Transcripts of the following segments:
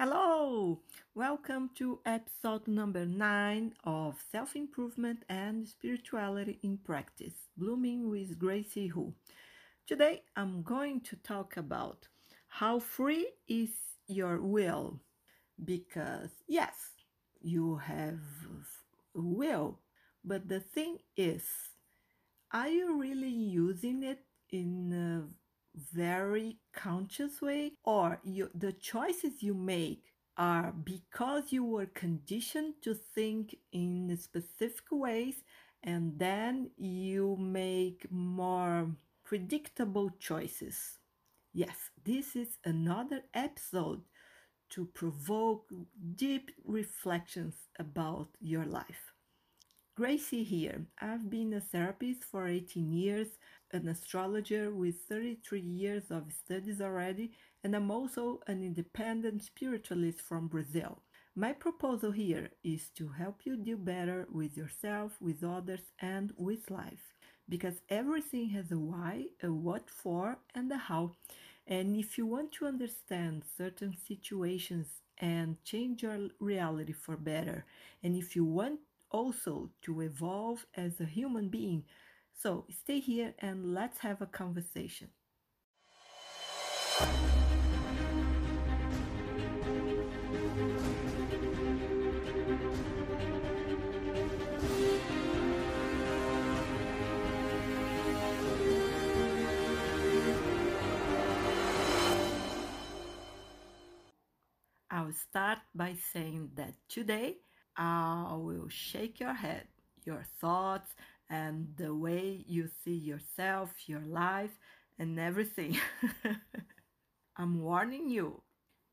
Hello! Welcome to episode number 9 of Self Improvement and Spirituality in Practice, Blooming with Gracie Hu. Today I'm going to talk about how free is your will. Because, yes, you have will, but the thing is, are you really using it in very conscious way or you, the choices you make are because you were conditioned to think in specific ways and then you make more predictable choices. Yes, this is another episode to provoke deep reflections about your life. Gracie here. I've been a therapist for 18 years, an astrologer with 33 years of studies already, and I'm also an independent spiritualist from Brazil. My proposal here is to help you deal better with yourself, with others, and with life. Because everything has a why, a what for, and a how. And if you want to understand certain situations and change your reality for better, and if you want also to evolve as a human being. So stay here and let's have a conversation. I'll start by saying that today I will shake your head, your thoughts, and the way you see yourself, your life, and everything. I'm warning you.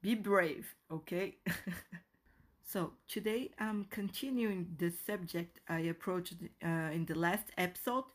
Be brave, okay? so, today I'm continuing the subject I approached uh, in the last episode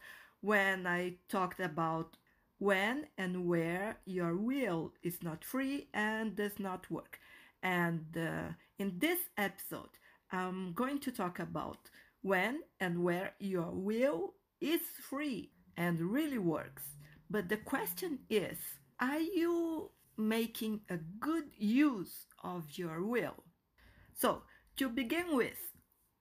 when I talked about when and where your will is not free and does not work. And uh, in this episode, I'm going to talk about when and where your will is free and really works. But the question is are you making a good use of your will? So, to begin with,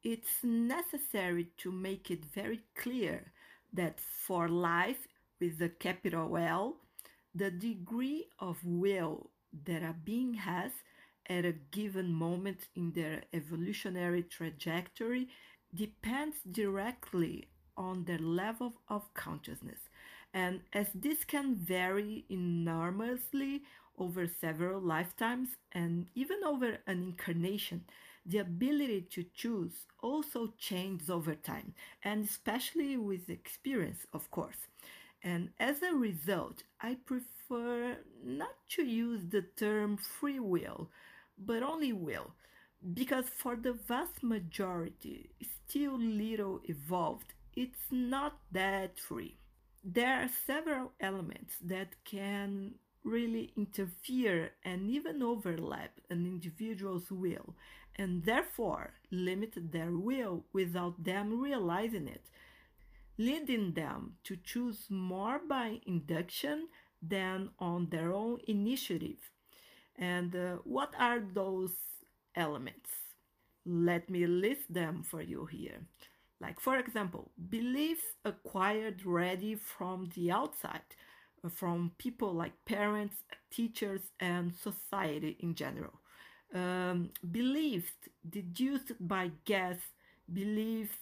it's necessary to make it very clear that for life with a capital L, the degree of will that a being has at a given moment in their evolutionary trajectory depends directly on their level of consciousness. And as this can vary enormously over several lifetimes and even over an incarnation, the ability to choose also changes over time, and especially with experience, of course. And as a result, I prefer not to use the term free will but only will, because for the vast majority, still little evolved, it's not that free. There are several elements that can really interfere and even overlap an individual's will, and therefore limit their will without them realizing it, leading them to choose more by induction than on their own initiative and uh, what are those elements? Let me list them for you here. Like, for example, beliefs acquired ready from the outside, uh, from people like parents, teachers, and society in general. Um, beliefs deduced by guess, beliefs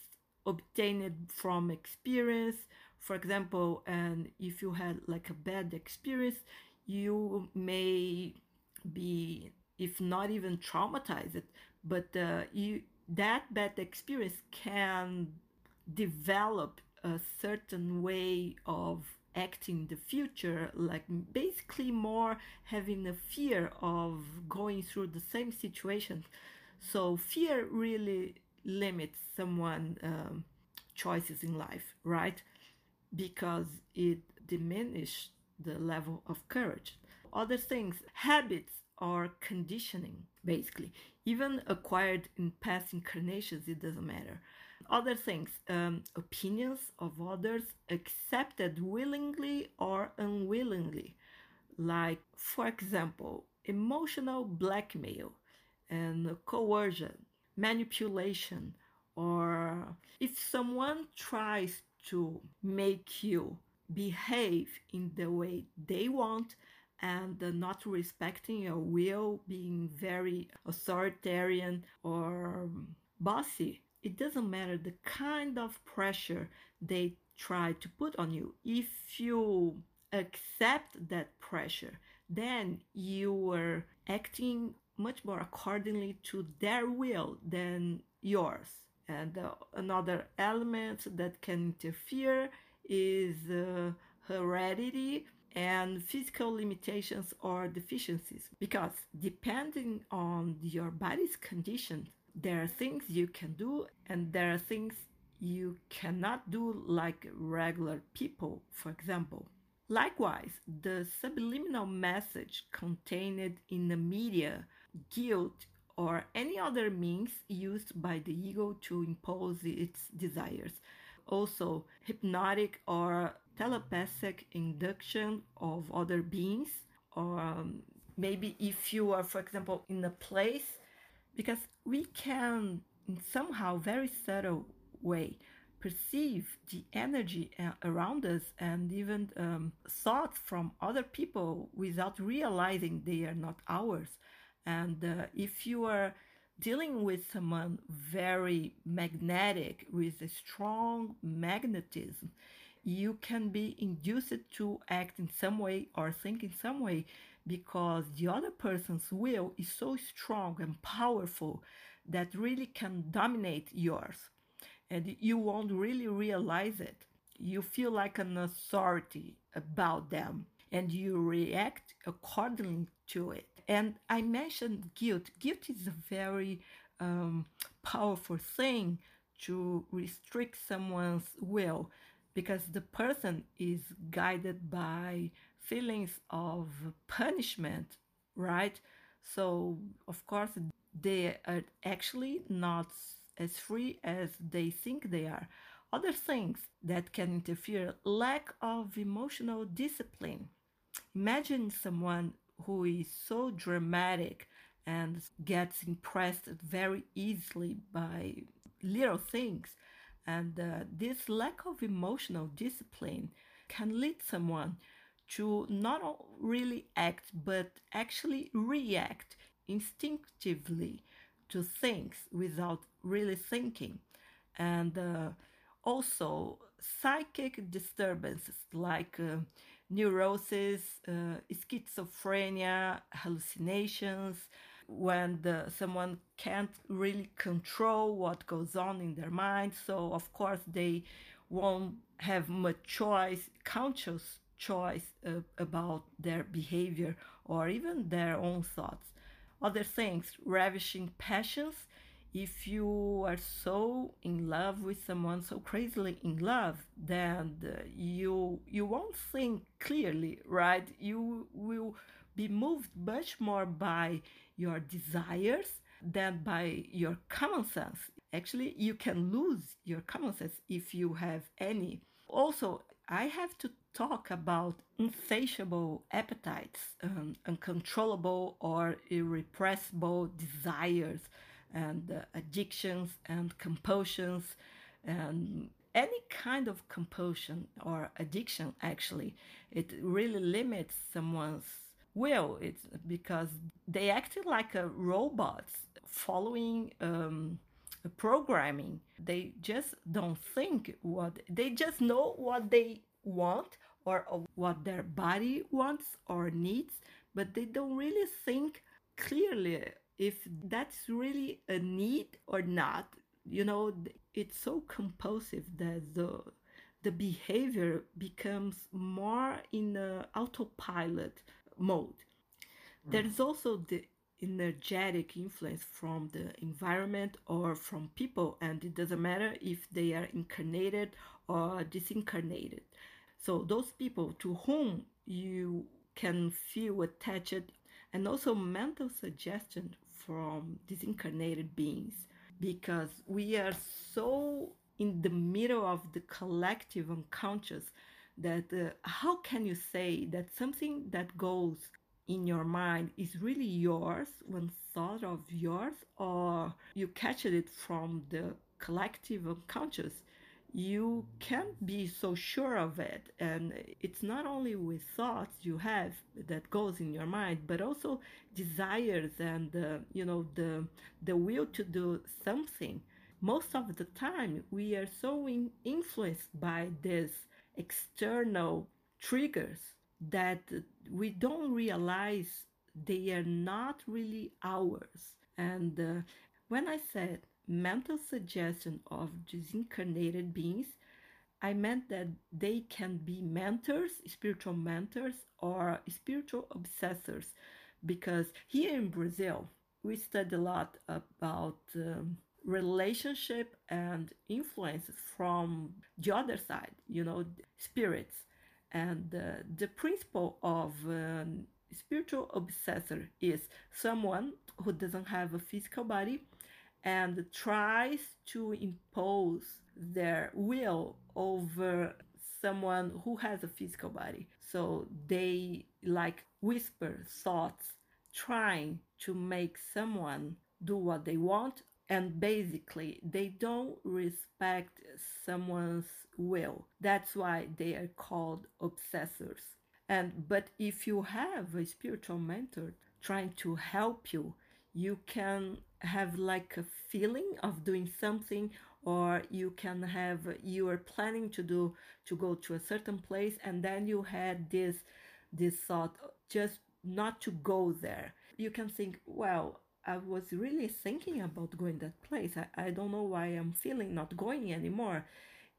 obtained from experience. For example, and if you had like a bad experience, you may be if not even traumatized. But uh, you that bad experience can develop a certain way of acting in the future like basically more having a fear of going through the same situation. So fear really limits someone um, choices in life right? Because it diminishes the level of courage. Other things, habits or conditioning, basically. Even acquired in past incarnations, it doesn't matter. Other things, um, opinions of others accepted willingly or unwillingly. Like, for example, emotional blackmail. and coercion, manipulation, or if someone tries to make you behave in the way they want and not respecting your will, being very authoritarian or bossy, it doesn't matter the kind of pressure they try to put on you. If you accept that pressure, then you are acting much more accordingly to their will than yours. And uh, another element that can interfere is uh, heredity and physical limitations or deficiencies. Because depending on your body's condition, there are things you can do and there are things you cannot do like regular people, for example. Likewise, the subliminal message contained in the media, guilt, or any other means used by the ego to impose its desires. Also, hypnotic or telepathic induction of other beings, or um, maybe if you are, for example, in a place, because we can, in somehow very subtle way, perceive the energy around us and even um, thoughts from other people without realizing they are not ours. And uh, if you are dealing with someone very magnetic with a strong magnetism, you can be induced to act in some way or think in some way because the other person's will is so strong and powerful that really can dominate yours and you won't really realize it. You feel like an authority about them and you react accordingly to it. And I mentioned guilt. Guilt is a very um, powerful thing to restrict someone's will because the person is guided by feelings of punishment, right? So, of course, they are actually not as free as they think they are. Other things that can interfere lack of emotional discipline. Imagine someone who is so dramatic and gets impressed very easily by little things. And uh, this lack of emotional discipline can lead someone to not really act but actually react instinctively to things without really thinking. And uh, also psychic disturbances like uh, neurosis, uh, schizophrenia, hallucinations, when the, someone can't really control what goes on in their mind. So, of course, they won't have much choice, conscious choice uh, about their behavior or even their own thoughts other things, ravishing passions. If you are so in love with someone, so crazily in love, then you you won't think clearly, right? You will be moved much more by your desires than by your common sense. Actually, you can lose your common sense if you have any. Also, I have to talk about insatiable appetites, um, uncontrollable or irrepressible desires, and uh, addictions and compulsions, and any kind of compulsion or addiction. Actually, it really limits someone's will. It's because they act like a robots following. Um, programming they just don't think what they just know what they want or what their body wants or needs, but they don't really think clearly if that's really a need or not. You know, it's so compulsive that the the behavior becomes more in autopilot mode. Mm. There is also the energetic influence from the environment or from people, and it doesn't matter if they are incarnated or disincarnated. So those people to whom you can feel attached and also mental suggestion from disincarnated beings because we are so in the middle of the collective unconscious that uh, how can you say that something that goes in your mind is really yours, one thought of yours, or you catch it from the collective unconscious, you can't be so sure of it. And it's not only with thoughts you have that goes in your mind, but also desires and uh, you know the the will to do something. Most of the time, we are so in- influenced by these external triggers that we don't realize they are not really ours. And uh, when I said mental suggestion of disincarnated beings, I meant that they can be mentors, spiritual mentors, or spiritual obsessors. Because here in Brazil, we study a lot about um, relationship and influence from the other side, you know, spirits. And uh, the principle of um, spiritual obsessor is someone who doesn't have a physical body and tries to impose their will over someone who has a physical body. So they like whisper thoughts, trying to make someone do what they want. And basically, they don't respect someone's will. That's why they are called obsessors. And but if you have a spiritual mentor trying to help you, you can have like a feeling of doing something or you can have you are planning to do to go to a certain place and then you had this this thought just not to go there you can think well i was really thinking about going that place. I, I don't know why i'm feeling not going anymore.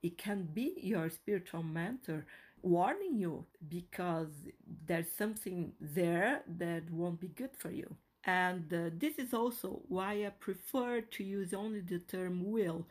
It can be your spiritual mentor warning you because there's something there that won't be good for you. And uh, this is also why I prefer to use only the term will,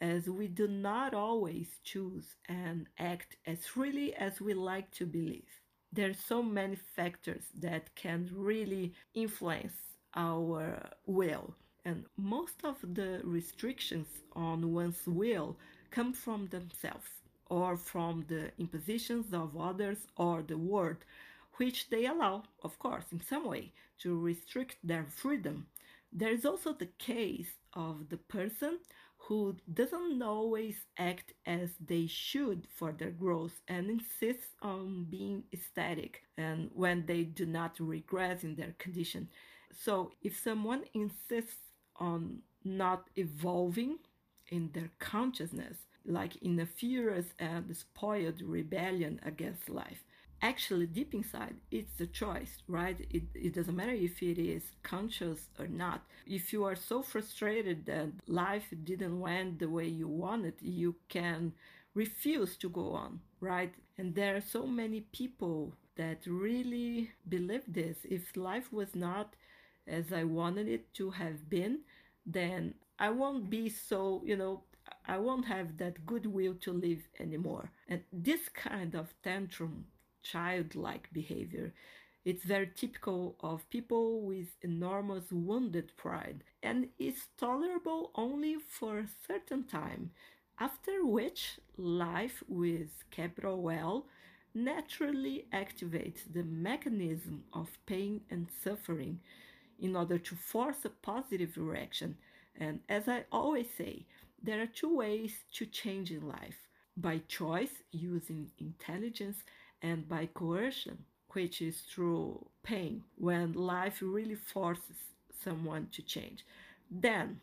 as we do not always choose and act as freely as we like to believe. There are so many factors that can really influence our will, and most of the restrictions on one's will come from themselves or from the impositions of others or the world which they allow, of course, in some way, to restrict their freedom. There is also the case of the person who doesn't always act as they should for their growth and insists on being static and when they do not regress in their condition. So if someone insists on not evolving in their consciousness, like in a furious and spoiled rebellion against life, actually deep inside it's a choice right? It, it doesn't matter if it is conscious or not. If you are so frustrated that life didn't went the way you wanted you can refuse to go on right? And there are so many people that really believe this. If life was not as i wanted it to have been then i won't be so you know I won't have that goodwill to live anymore. And this kind of tantrum childlike behavior. It's very typical of people with enormous wounded pride and is tolerable only for a certain time, after which life with capital L naturally activates the mechanism of pain and suffering in order to force a positive reaction. And as I always say, there are two ways to change in life by choice using intelligence and by coercion, which is through pain, when life really forces someone to change. Then,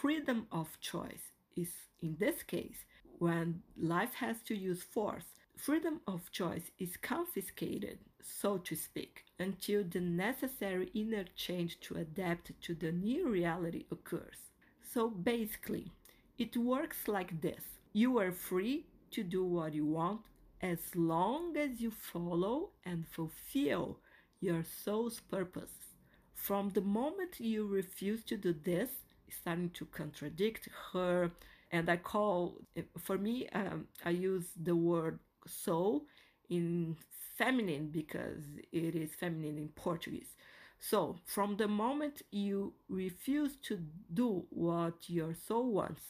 freedom of choice is, in this case, when life has to use force. Freedom of choice is confiscated, so to speak, until the necessary inner change to adapt to the new reality occurs. So basically, it works like this you are free to do what you want as long as you follow and fulfill your soul's purpose. From the moment you refuse to do this, starting to contradict her, and I call, for me, um, I use the word soul in feminine because it is feminine in Portuguese. So, from the moment you refuse to do what your soul wants,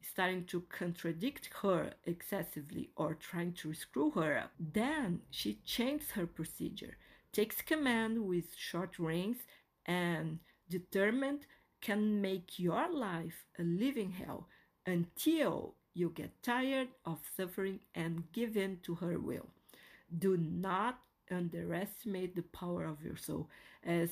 starting to contradict her excessively or trying to screw her up. Then she changes her procedure takes command with short reins and determined can make your life a living hell until you get tired of suffering and give in to her will. Do not underestimate the power of your soul. As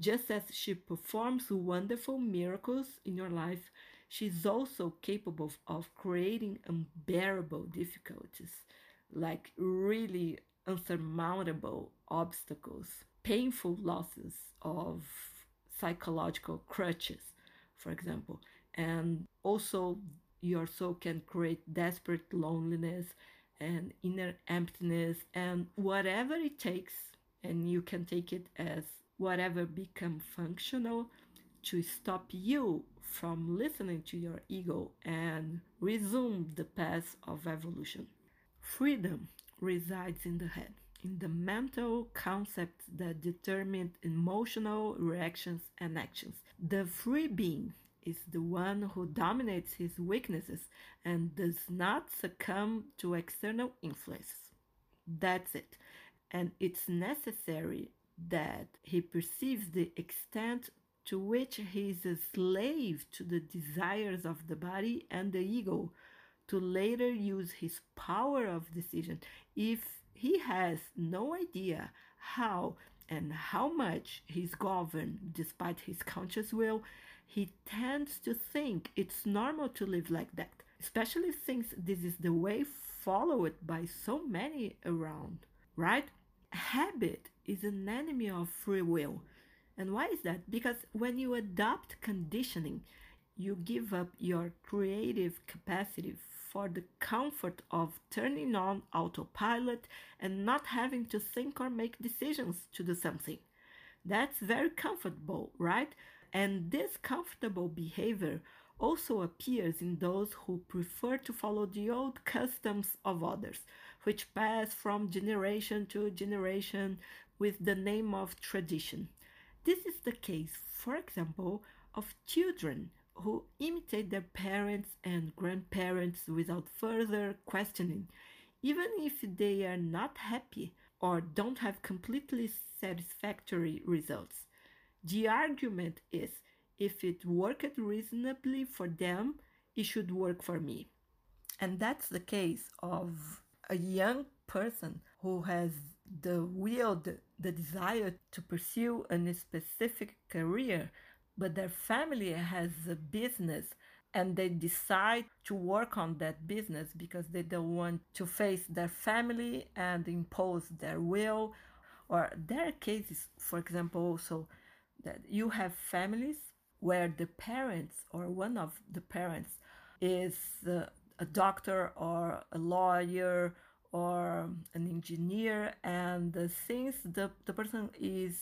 just as she performs wonderful miracles in your life she's also capable of creating unbearable difficulties like really unsurmountable obstacles painful losses of psychological crutches for example. And also your soul can create desperate loneliness and inner emptiness and whatever it takes and you can take it as whatever become functional to stop you from listening to your ego and resume the path of evolution. Freedom resides in the head in the mental concepts that determine emotional reactions and actions. The free being is the one who dominates his weaknesses and does not succumb to external influences. That's it. And it's necessary that he perceives the extent to which he is a slave to the desires of the body and the ego to later use his power of decision if he has no idea how and how much he's governed despite his conscious will he tends to think it's normal to live like that, especially since this is the way followed by so many around, right? Habit is an enemy of free will. And why is that? Because when you adopt conditioning, you give up your creative capacity for the comfort of turning on autopilot and not having to think or make decisions to do something. That's very comfortable, right? And this comfortable behavior also appears in those who prefer to follow the old customs of others, which pass from generation to generation with the name of tradition. This is the case, for example, of children who imitate their parents and grandparents without further questioning, even if they are not happy or don't have completely satisfactory results. The argument is if it worked reasonably for them, it should work for me. And that's the case of a young person who has the will, the, desire to pursue a specific career, but their family has a business and they decide to work on that business because they don't want to face their family and impose their will. Or their cases, for example, also that you have families where the parents or one of the parents is uh, a doctor or a lawyer or an engineer and uh, since the, the person is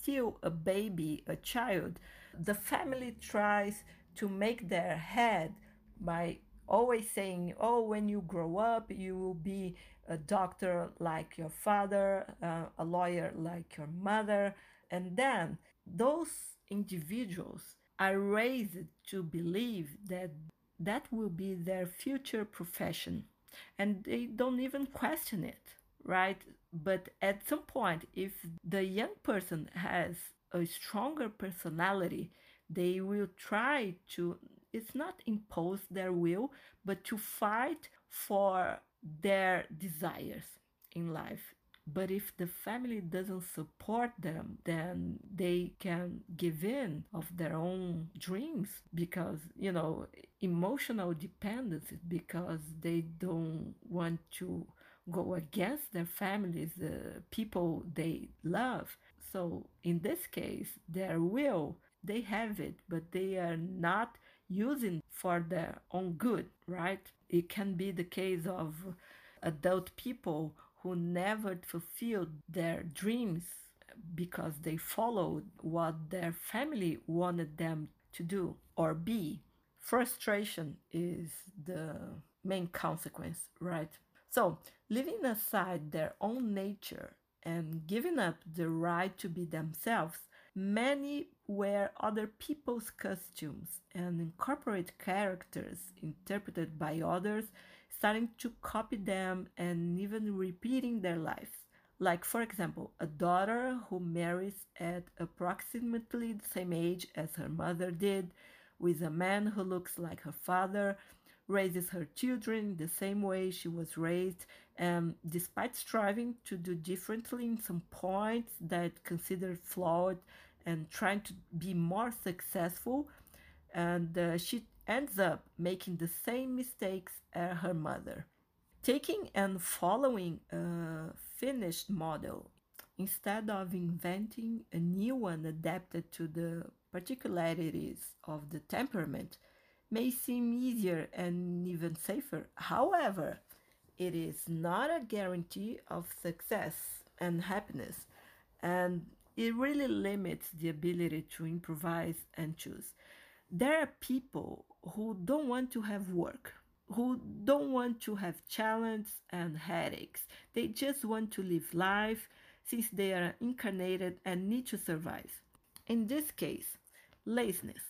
still a baby a child the family tries to make their head by always saying oh when you grow up you will be a doctor like your father uh, a lawyer like your mother and then those individuals are raised to believe that that will be their future profession and they don't even question it right? But at some point if the young person has a stronger personality they will try to it's not impose their will but to fight for their desires in life but if the family doesn't support them, then they can give in of their own dreams because, you know, emotional dependence because they don't want to go against their families, the people they love. So in this case, their will, they have it, but they are not using for their own good, right? It can be the case of adult people who never fulfilled their dreams because they followed what their family wanted them to do or be. Frustration is the main consequence, right? So, leaving aside their own nature and giving up the right to be themselves, many wear other people's costumes and incorporate characters interpreted by others starting to copy them and even repeating their lives. Like, for example, a daughter who marries at approximately the same age as her mother did, with a man who looks like her father, raises her children the same way she was raised, and despite striving to do differently in some points that considered flawed and trying to be more successful, and uh, she ends up making the same mistakes as her mother. Taking and following a finished model instead of inventing a new one adapted to the particularities of the temperament may seem easier and even safer. However, it is not a guarantee of success and happiness, and it really limits the ability to improvise and choose. There are people who don't want to have work, who don't want to have challenges and headaches. They just want to live life since they are incarnated and need to survive. In this case, laziness,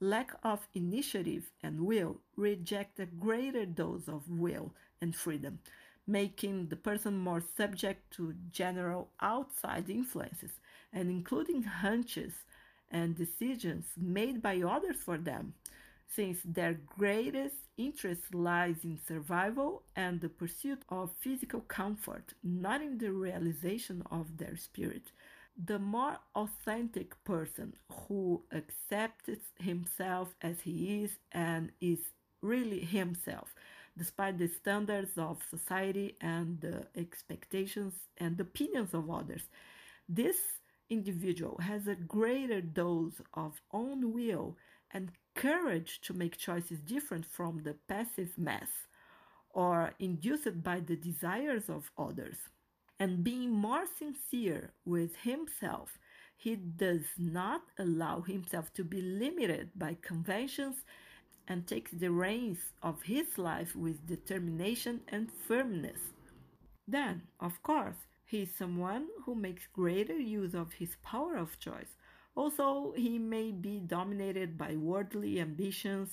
lack of initiative and will reject a greater dose of will and freedom, making the person more subject to general outside influences and including hunches and decisions made by others for them, since their greatest interest lies in survival and the pursuit of physical comfort, not in the realization of their spirit. The more authentic person who accepts himself as he is and is really himself, despite the standards of society and the expectations and opinions of others. This individual has a greater dose of own will and courage to make choices different from the passive mass or induced by the desires of others. And being more sincere with himself, he does not allow himself to be limited by conventions and takes the reins of his life with determination and firmness. Then, of course, he is someone who makes greater use of his power of choice. Also, he may be dominated by worldly ambitions,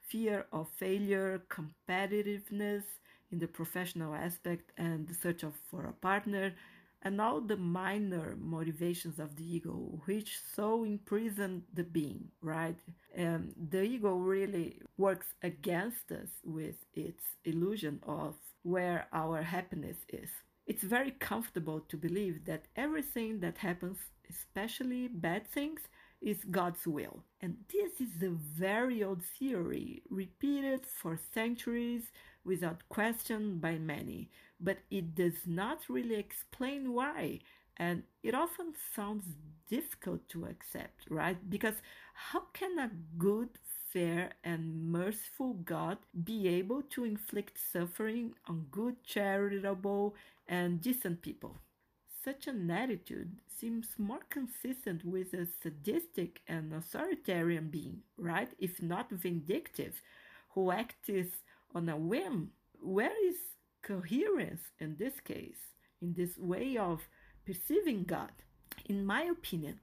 fear of failure, competitiveness in the professional aspect, and the search of, for a partner, and all the minor motivations of the ego, which so imprison the being, right? And the ego really works against us with its illusion of where our happiness is. It's very comfortable to believe that everything that happens, especially bad things, is God's will. And this is a very old theory, repeated for centuries without question by many, but it does not really explain why. And it often sounds difficult to accept, right? Because how can a good, fair, and merciful God be able to inflict suffering on good, charitable, and decent people. Such an attitude seems more consistent with a sadistic and authoritarian being, right? If not vindictive, who acts on a whim. Where is coherence in this case, in this way of perceiving God? In my opinion,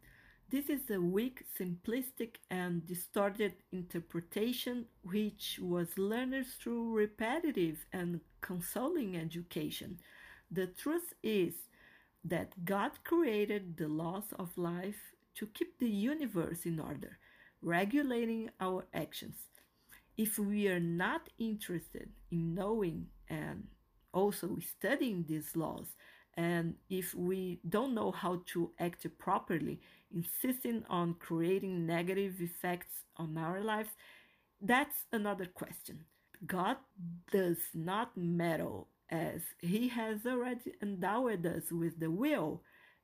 this is a weak, simplistic, and distorted interpretation which was learned through repetitive and consoling education the truth is that God created the laws of life to keep the universe in order, regulating our actions. If we are not interested in knowing and also studying these laws, and if we don't know how to act properly, insisting on creating negative effects on our lives, that's another question. God does not meddle as he has already endowed us with the will,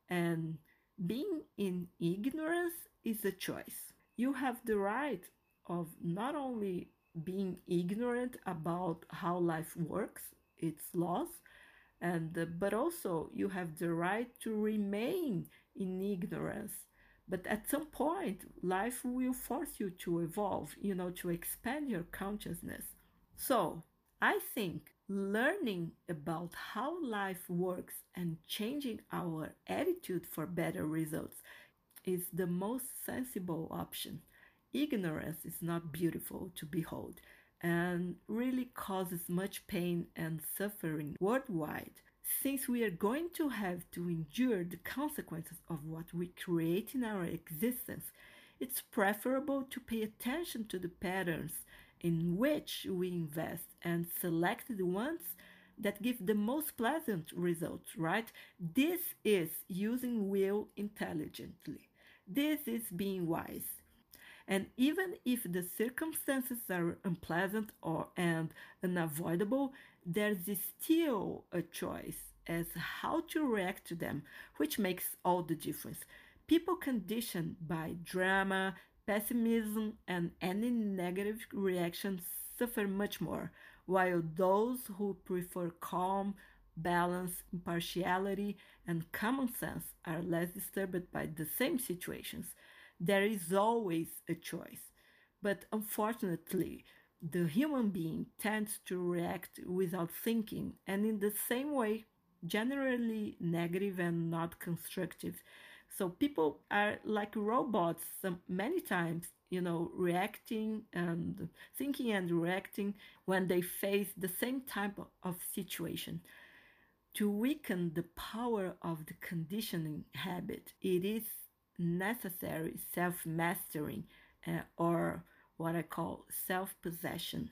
and being in ignorance is a choice. You have the right of not only being ignorant about how life works, its laws, and but also you have the right to remain in ignorance. But at some point, life will force you to evolve, you know, to expand your consciousness. So I think learning about how life works and changing our attitude for better results is the most sensible option. Ignorance is not beautiful to behold and really causes much pain and suffering worldwide. Since we are going to have to endure the consequences of what we create in our existence, it's preferable to pay attention to the patterns in which we invest and select the ones that give the most pleasant results, right? This is using will intelligently. This is being wise. And even if the circumstances are unpleasant or and unavoidable, there's still a choice as how to react to them, which makes all the difference. People conditioned by drama, pessimism, and any negative reaction suffer much more, while those who prefer calm, balance, impartiality, and common sense are less disturbed by the same situations. There is always a choice. But unfortunately, the human being tends to react without thinking and in the same way, generally negative and not constructive. So people are like robots some, many times, you know, reacting and thinking and reacting when they face the same type of situation. To weaken the power of the conditioning habit, it is necessary self mastering uh, or what I call self possession.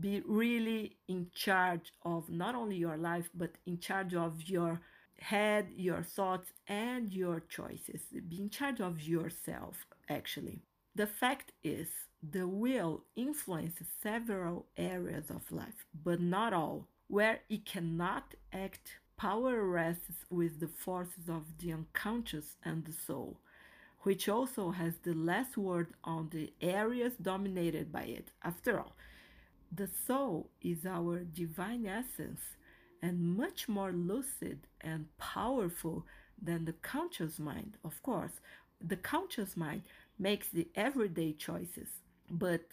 Be really in charge of not only your life, but in charge of your head, your thoughts, and your choices. Be in charge of yourself, actually. The fact is, the will influences several areas of life, but not all. Where it cannot act, power rests with the forces of the unconscious and the soul which also has the last word on the areas dominated by it. After all, the soul is our divine essence and much more lucid and powerful than the conscious mind. Of course, the conscious mind makes the everyday choices, but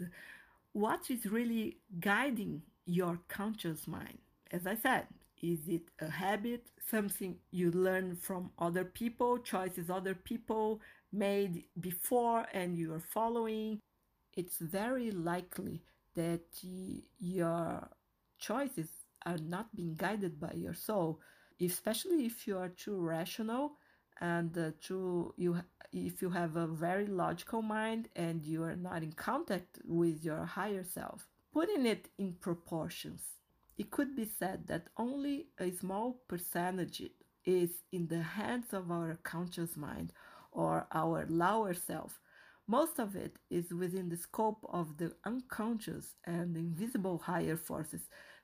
what is really guiding your conscious mind? As I said, is it a habit, something you learn from other people, choices other people made before and you are following, it's very likely that your choices are not being guided by your soul, especially if you are too rational and uh, too you if you have a very logical mind and you are not in contact with your higher self. Putting it in proportions, it could be said that only a small percentage is in the hands of our conscious mind or our lower self. Most of it is within the scope of the unconscious and invisible higher forces,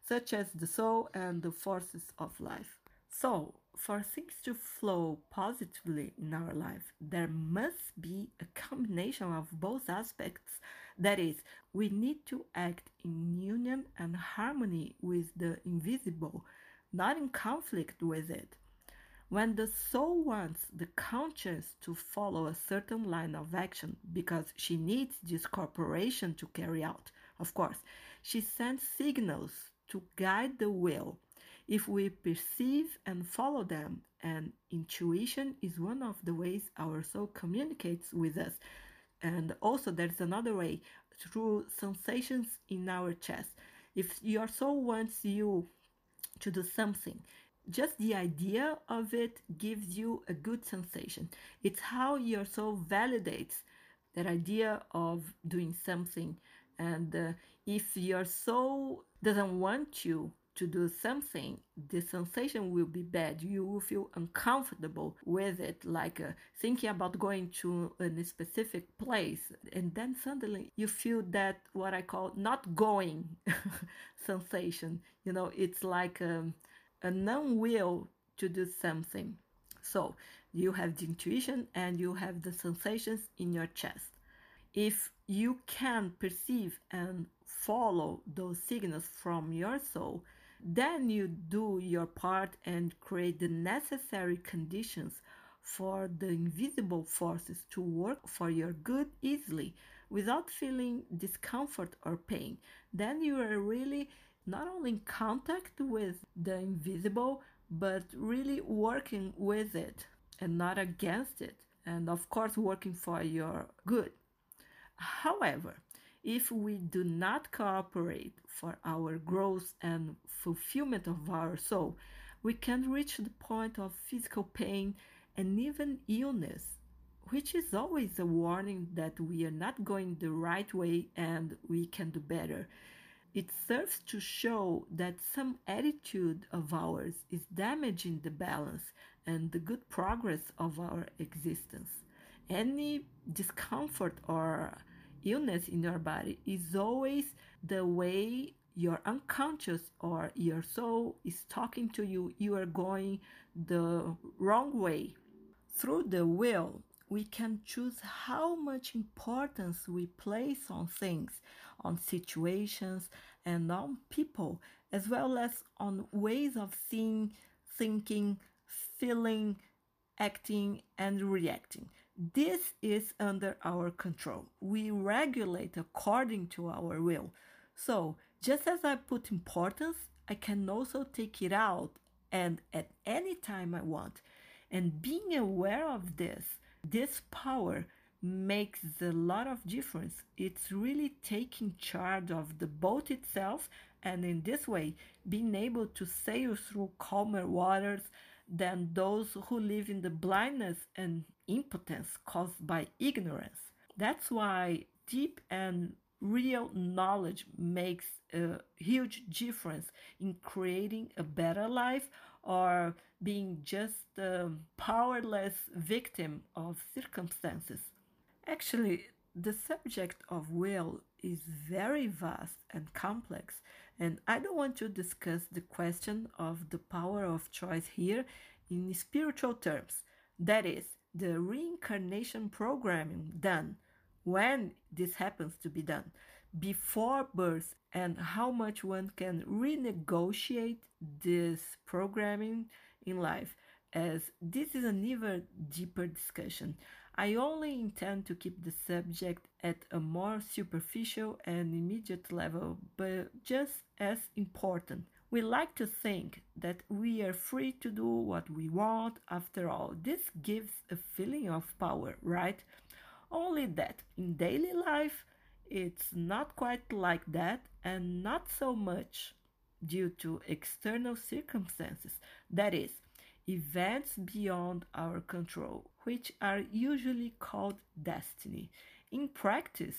such as the soul and the forces of life. So, for things to flow positively in our life, there must be a combination of both aspects. That is, we need to act in union and harmony with the invisible, not in conflict with it. When the soul wants the conscience to follow a certain line of action because she needs this corporation to carry out, of course, she sends signals to guide the will. If we perceive and follow them, and intuition is one of the ways our soul communicates with us. And also, there's another way through sensations in our chest. If your soul wants you to do something, just the idea of it gives you a good sensation. It's how your soul validates that idea of doing something. And uh, if your soul doesn't want you to do something, the sensation will be bad. You will feel uncomfortable with it, like uh, thinking about going to a specific place. And then suddenly you feel that what I call not going sensation. You know, it's like. Um, a non-will to do something. So you have the intuition and you have the sensations in your chest. If you can perceive and follow those signals from your soul, then you do your part and create the necessary conditions for the invisible forces to work for your good easily without feeling discomfort or pain. Then you are really not only in contact with the invisible, but really working with it and not against it. And of course, working for your good. However, if we do not cooperate for our growth and fulfillment of our soul, we can reach the point of physical pain and even illness, which is always a warning that we are not going the right way and we can do better. It serves to show that some attitude of ours is damaging the balance and the good progress of our existence. Any discomfort or illness in your body is always the way your unconscious or your soul is talking to you, you are going the wrong way. Through the will, we can choose how much importance we place on things, on situations, and on people, as well as on ways of seeing, thinking, feeling, acting, and reacting. This is under our control. We regulate according to our will. So, just as I put importance, I can also take it out and at any time I want. And being aware of this, this power makes a lot of difference. It's really taking charge of the boat itself, and in this way, being able to sail through calmer waters than those who live in the blindness and impotence caused by ignorance. That's why deep and real knowledge makes a huge difference in creating a better life or being just a powerless victim of circumstances. Actually, the subject of will is very vast and complex, and I don't want to discuss the question of the power of choice here in spiritual terms. That is, the reincarnation programming done when this happens to be done before birth and how much one can renegotiate this programming in life as this is an even deeper discussion. I only intend to keep the subject at a more superficial and immediate level, but just as important. We like to think that we are free to do what we want after all. This gives a feeling of power, right? Only that in daily life, it's not quite like that, and not so much due to external circumstances, that is, events beyond our control, which are usually called destiny. In practice,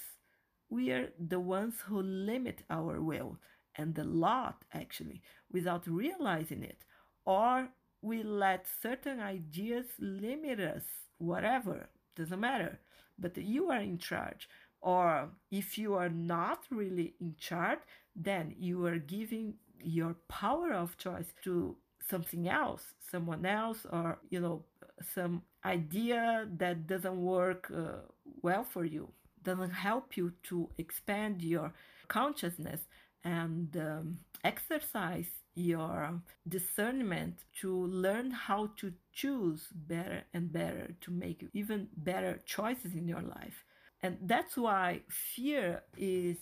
we are the ones who limit our will, and the lot actually, without realizing it, or we let certain ideas limit us, whatever, doesn't matter but you are in charge. Or if you are not really in charge, then you are giving your power of choice to something else, someone else, or you know, some idea that doesn't work uh, well for you, doesn't help you to expand your consciousness and um, exercise your discernment to learn how to choose better and better to make even better choices in your life. And that's why fear is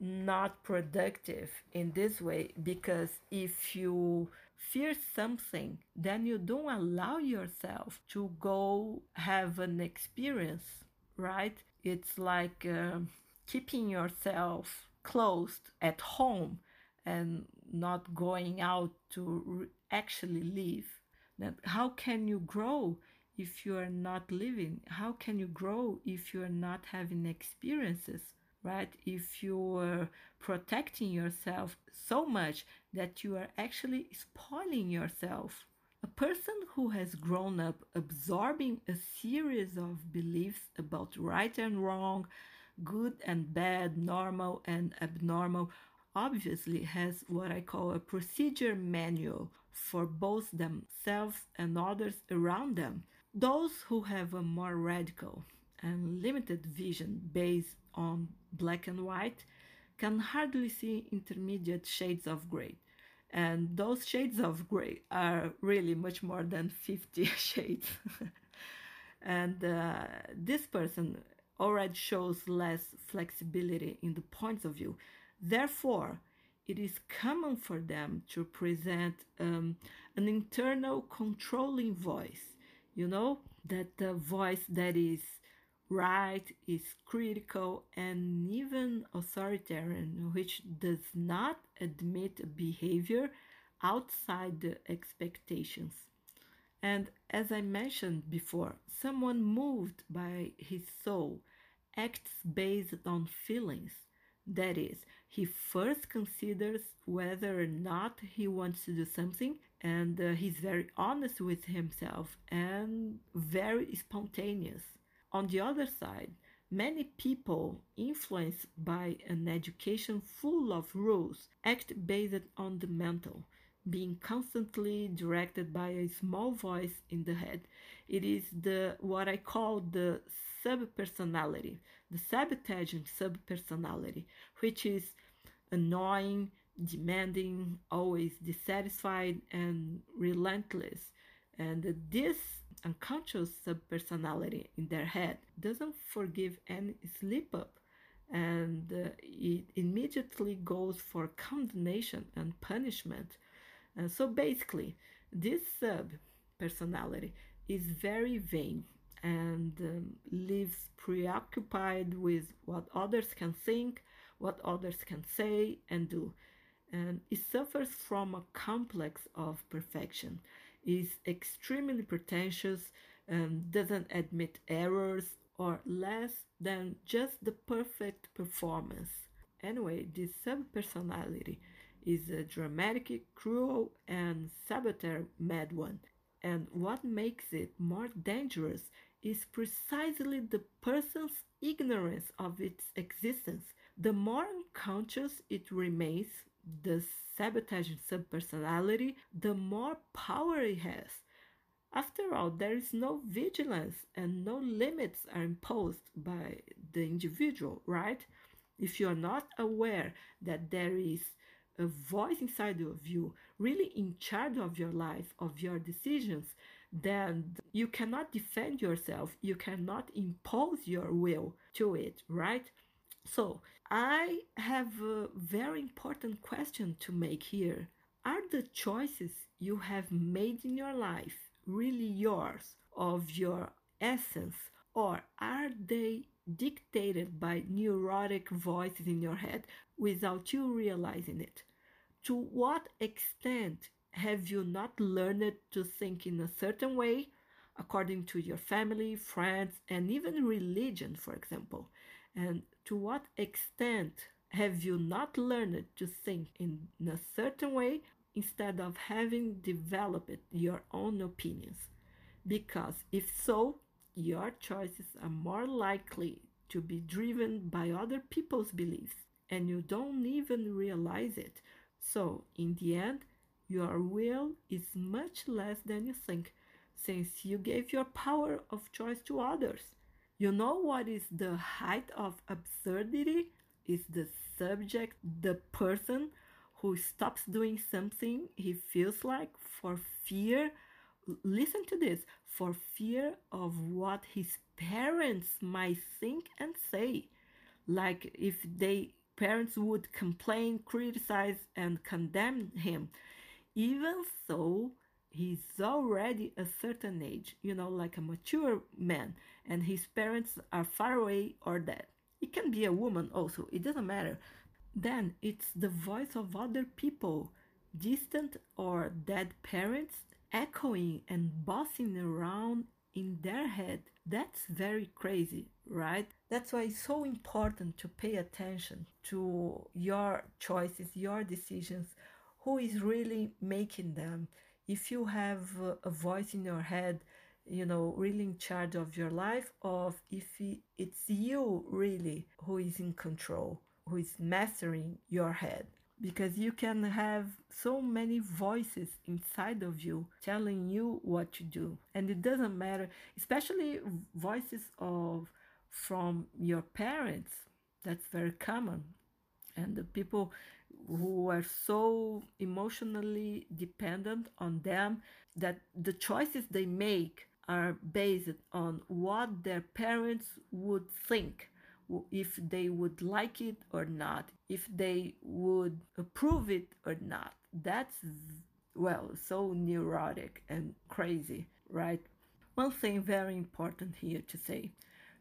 not productive in this way because if you fear something, then you don't allow yourself to go have an experience, right? It's like uh, keeping yourself closed at home and not going out to actually live. How can you grow if you are not living? How can you grow if you are not having experiences? Right? If you are protecting yourself so much that you are actually spoiling yourself. A person who has grown up absorbing a series of beliefs about right and wrong, good and bad, normal and abnormal, obviously has what I call a procedure manual for both themselves and others around them. Those who have a more radical and limited vision based on black and white can hardly see intermediate shades of gray. And those shades of gray are really much more than 50 shades. and uh, this person already shows less flexibility in the points of view Therefore, it is common for them to present um, an internal controlling voice, you know, that the voice that is right, is critical, and even authoritarian, which does not admit behavior outside the expectations. And as I mentioned before, someone moved by his soul acts based on feelings. That is, he first considers whether or not he wants to do something, and uh, he's very honest with himself and very spontaneous. On the other side, many people influenced by an education full of rules act based on the mental being constantly directed by a small voice in the head. It is the what I call the subpersonality, the sabotaging subpersonality, which is annoying, demanding, always dissatisfied, and relentless. And this unconscious subpersonality in their head doesn't forgive any slip up and uh, it immediately goes for condemnation and punishment and so basically, this sub personality is very vain and um, lives preoccupied with what others can think, what others can say and do. And it suffers from a complex of perfection, is extremely pretentious, and doesn't admit errors or less than just the perfect performance. Anyway, this subpersonality is a dramatic, cruel, and saboteur mad one. And what makes it more dangerous is precisely the person's ignorance of its existence. The more unconscious it remains, the sabotaging subpersonality, the more power it has. After all, there is no vigilance and no limits are imposed by the individual, right? If you are not aware that there is a voice inside of you really in charge of your life, of your decisions, then you cannot defend yourself. You cannot impose your will to it, right? So, I have a very important question to make here. Are the choices you have made in your life really yours, of your essence, or are they dictated by neurotic voices in your head without you realizing it. To what extent have you not learned to think in a certain way, according to your family, friends, and even religion, for example? And to what extent have you not learned to think in a certain way instead of having developed your own opinions? Because if so, your choices are more likely to be driven by other people's beliefs and you don't even realize it. So, in the end, your will is much less than you think, since you gave your power of choice to others. You know what is the height of absurdity? Is the subject the person who stops doing something he feels like for fear? Listen to this. For fear of what his parents might think and say. Like if they parents would complain criticize and condemn him. Even though he's already a certain age you know like a mature man and his parents are far away or dead it can be a woman also it doesn't matter then it's the voice of other people distant or dead parents echoing and bossing around in their head. That's very crazy, right? That's why it's so important to pay attention to your choices, your decisions, who is really making them. If you have a voice in your head, you know, really in charge of your life, or if it's you really who is in control, who is mastering your head. Because you can have so many voices inside of you telling you what to do. And it doesn't matter especially voices of from your parents. That's very common. And the people who are so emotionally dependent on them that the choices they make are based on what their parents would think if they would like it or not, if they would approve it or not. That's, well, so neurotic and crazy, right? One thing very important here to say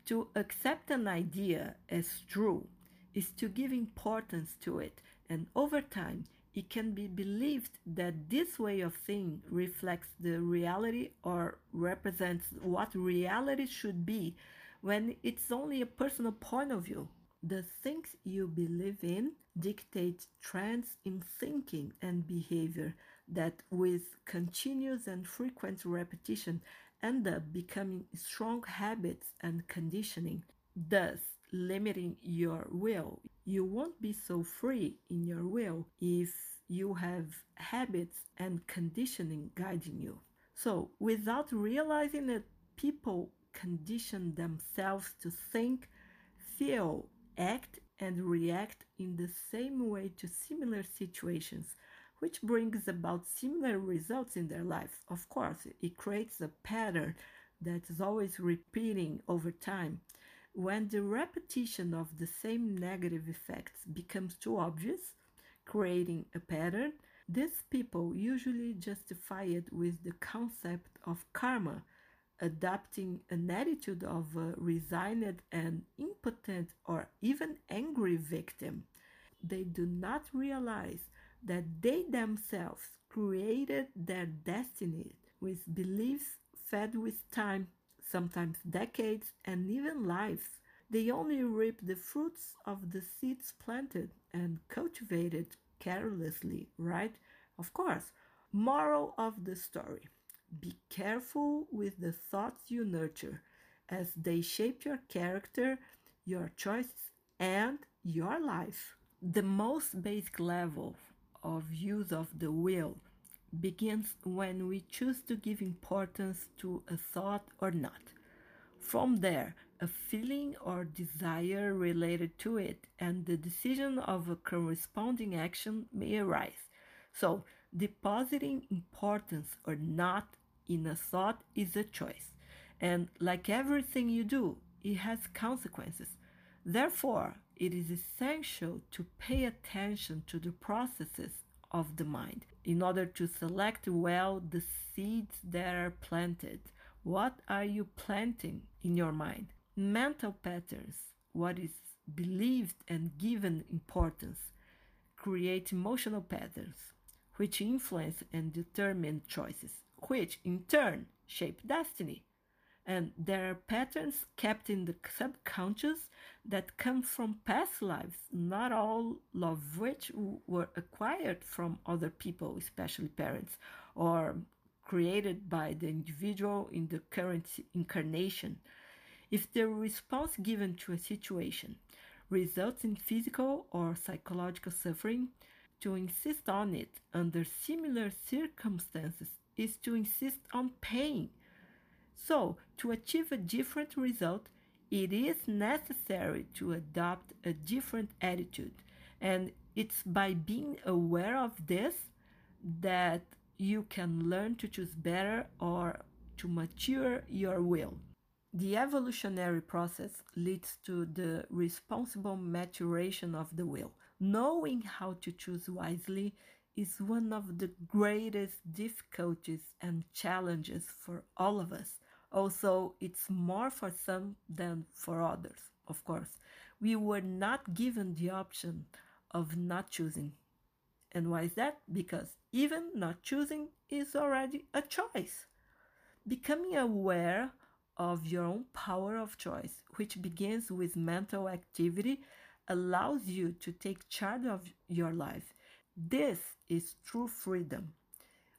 to accept an idea as true is to give importance to it, and over time, it can be believed that this way of seeing reflects the reality or represents what reality should be when it's only a personal point of view. The things you believe in dictate trends in thinking and behavior that, with continuous and frequent repetition, end up becoming strong habits and conditioning, thus limiting your will. You won't be so free in your will if you have habits and conditioning guiding you. So, without realizing it, people condition themselves to think, feel, act, and react in the same way to similar situations, which brings about similar results in their lives. Of course, it creates a pattern that is always repeating over time. When the repetition of the same negative effects becomes too obvious, creating a pattern, these people usually justify it with the concept of karma, adopting an attitude of a resigned and impotent or even angry victim. They do not realize that they themselves created their destiny with beliefs fed with time, sometimes decades, and even lives. They only reap the fruits of the seeds planted and cultivated carelessly, right? Of course. Moral of the story Be careful with the thoughts you nurture, as they shape your character, your choices, and your life. The most basic level of use of the will begins when we choose to give importance to a thought or not. From there, a feeling or desire related to it and the decision of a corresponding action may arise. So, depositing importance or not in a thought is a choice. And like everything you do, it has consequences. Therefore, it is essential to pay attention to the processes of the mind in order to select well the seeds that are planted. What are you planting in your mind? Mental patterns, what is believed and given importance, create emotional patterns, which influence and determine choices, which in turn shape destiny. And there are patterns kept in the subconscious that come from past lives, not all of which were acquired from other people, especially parents, or created by the individual in the current incarnation. If the response given to a situation results in physical or psychological suffering, to insist on it under similar circumstances is to insist on pain. So, to achieve a different result, it is necessary to adopt a different attitude. And it's by being aware of this that you can learn to choose better or to mature your will. The evolutionary process leads to the responsible maturation of the will. Knowing how to choose wisely is one of the greatest difficulties and challenges for all of us. Also, it's more for some than for others, of course. We were not given the option of not choosing. And why is that? Because even not choosing is already a choice. Becoming aware of your own power of choice, which begins with mental activity allows you to take charge of your life. This is true freedom.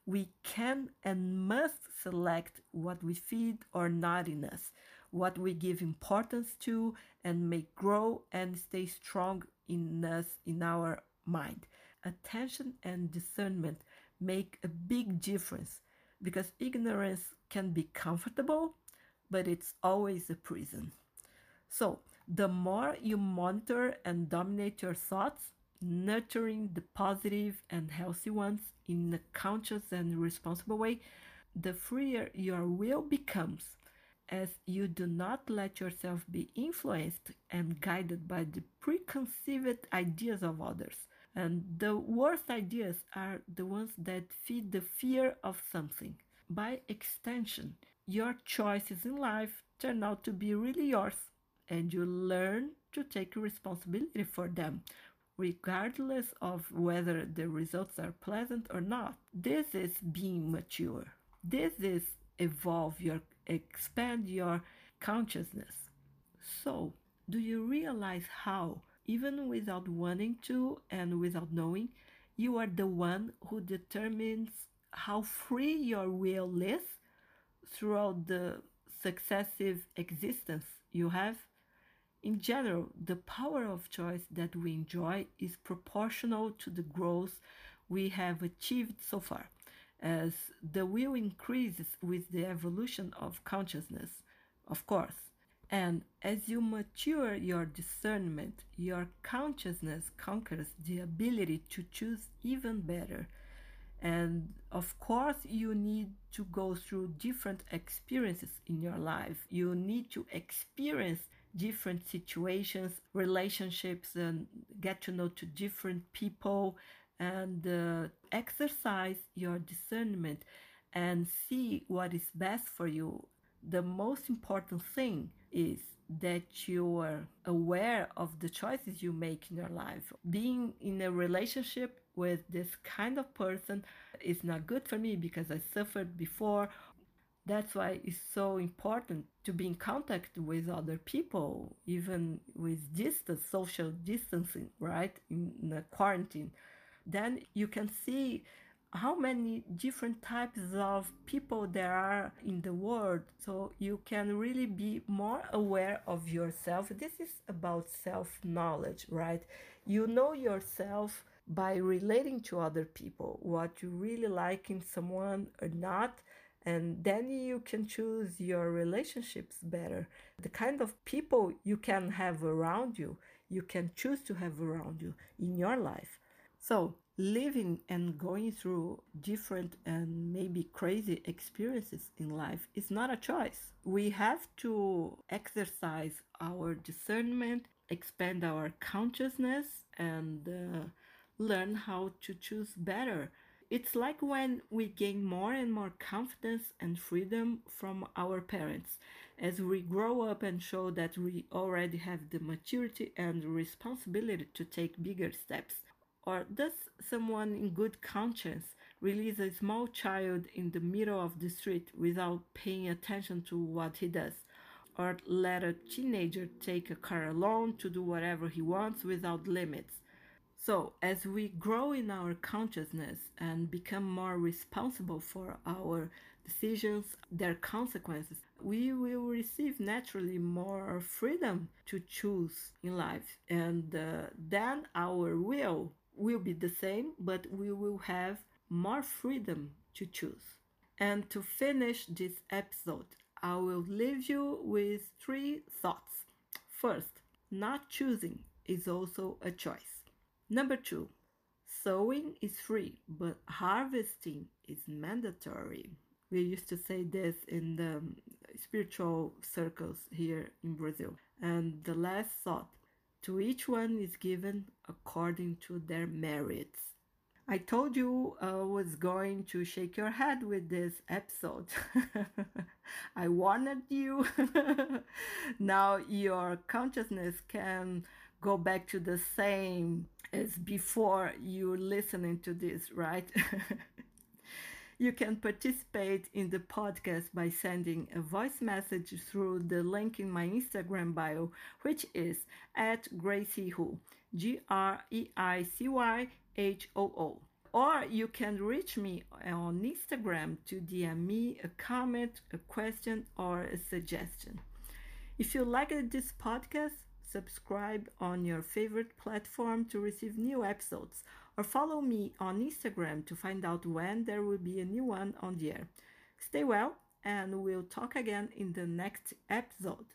We can and must select what we feed or not in us, what we give importance to, and make grow and stay strong in us in our mind. Attention and discernment make a big difference because ignorance can be comfortable, but it's always a prison. So, the more you monitor and dominate your thoughts, nurturing the positive and healthy ones in a conscious and responsible way, the freer your will becomes as you do not let yourself be influenced and guided by the preconceived ideas of others. And the worst ideas are the ones that feed the fear of something. By extension, your choices in life turn out to be really yours and you learn to take responsibility for them regardless of whether the results are pleasant or not. This is being mature. This is evolve your expand your consciousness. So, do you realize how, even without wanting to and without knowing, you are the one who determines how free your will is throughout the successive existence you have? In general, the power of choice that we enjoy is proportional to the growth we have achieved so far, as the will increases with the evolution of consciousness, of course. And as you mature your discernment, your consciousness conquers the ability to choose even better. And of course, you need to go through different experiences in your life. You need to experience different situations, relationships, and get to know to different people and uh, exercise your discernment and see what is best for you. The most important thing is that you are aware of the choices you make in your life. Being in a relationship with this kind of person is not good for me because I suffered before. That's why it's so important to be in contact with other people, even with distance, social distancing, right? In, a quarantine. Then you can see how many different types of people there are in the world so you can really be more aware of yourself this is about self knowledge right you know yourself by relating to other people what you really like in someone or not and then you can choose your relationships better the kind of people you can have around you you can choose to have around you in your life so living and going through different and maybe crazy experiences in life is not a choice. We have to exercise our discernment, expand our consciousness, and uh, learn how to choose better. It's like when we gain more and more confidence and freedom from our parents. As we grow up and show that we already have the maturity and responsibility to take bigger steps, or does someone in good conscience release a small child in the middle of the street without paying attention to what he does? Or let a teenager take a car alone to do whatever he wants without limits? So, as we grow in our consciousness and become more responsible for our decisions, their consequences, we will receive naturally more freedom to choose in life. And uh, then our will will be the same, but we will have more freedom to choose. And to finish this episode, I will leave you with three thoughts. First, not choosing is also a choice. Number two, sowing is free, but harvesting is mandatory. We used to say this in the um, spiritual circles here in Brazil. And the last thought, to each one is given according to their merits. I told you I was going to shake your head with this episode. I warned you. now your consciousness can go back to the same as before you're listening to this, right? You can participate in the podcast by sending a voice message through the link in my Instagram bio, which is at Greicy Hoo, G R E I C Y H O O. Or you can reach me on Instagram to DM me a comment, a question, or a suggestion. If you liked this podcast, subscribe on your favorite platform to receive new episodes or follow me on Instagram to find out when there will be a new one on the air. Stay well, and we'll talk again in the next episode.